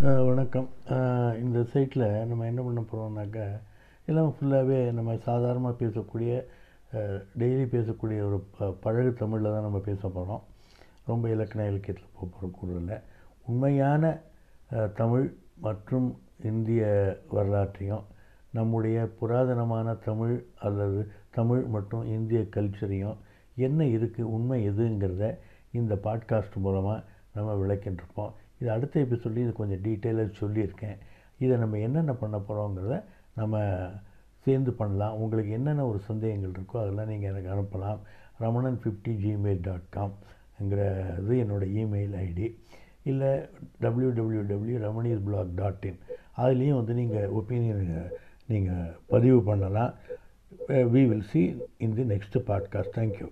வணக்கம். இந்த சைட்டில் நம்ம என்ன பண்ண போகிறோம்னாக்கா எல்லாம் ஃபுல்லாகவே நம்ம சாதாரணமாக பேசக்கூடிய டெய்லி பேசக்கூடிய ஒரு ப பழகு தமிழில் தான் நம்ம பேச போகிறோம் ரொம்ப இலக்கண இலக்கியத்தில் போக போகிறக்கூடல உண்மையான தமிழ் மற்றும் இந்திய வரலாற்றையும் நம்முடைய புராதனமான தமிழ் அல்லது தமிழ் மற்றும் இந்திய கல்ச்சரையும் என்ன இருக்குது உண்மை எதுங்கிறத இந்த பாட்காஸ்ட் மூலமாக நம்ம விளக்கின்றிருப்போம். இது அடுத்த சொல்லி இது கொஞ்சம் டீட்டெயிலாக சொல்லியிருக்கேன். இதை நம்ம என்னென்ன பண்ண போகிறோங்கிறத நம்ம சேர்ந்து பண்ணலாம். உங்களுக்கு என்னென்ன ஒரு சந்தேகங்கள் இருக்கோ அதெல்லாம் நீங்கள் எனக்கு அனுப்பலாம். ரமணன் ஃபிஃப்டி ஜிமெயில் டாட் காம்ங்கிற இது என்னோடய இமெயில் ஐடி இல்லை டபிள்யூ டபிள்யூ டபிள்யூ ரமணீஸ் பிளாக் டாட் இன் அதுலேயும் வந்து நீங்கள் ஒப்பீனியன் நீங்கள் பதிவு பண்ணலாம். We will see in the next podcast thank you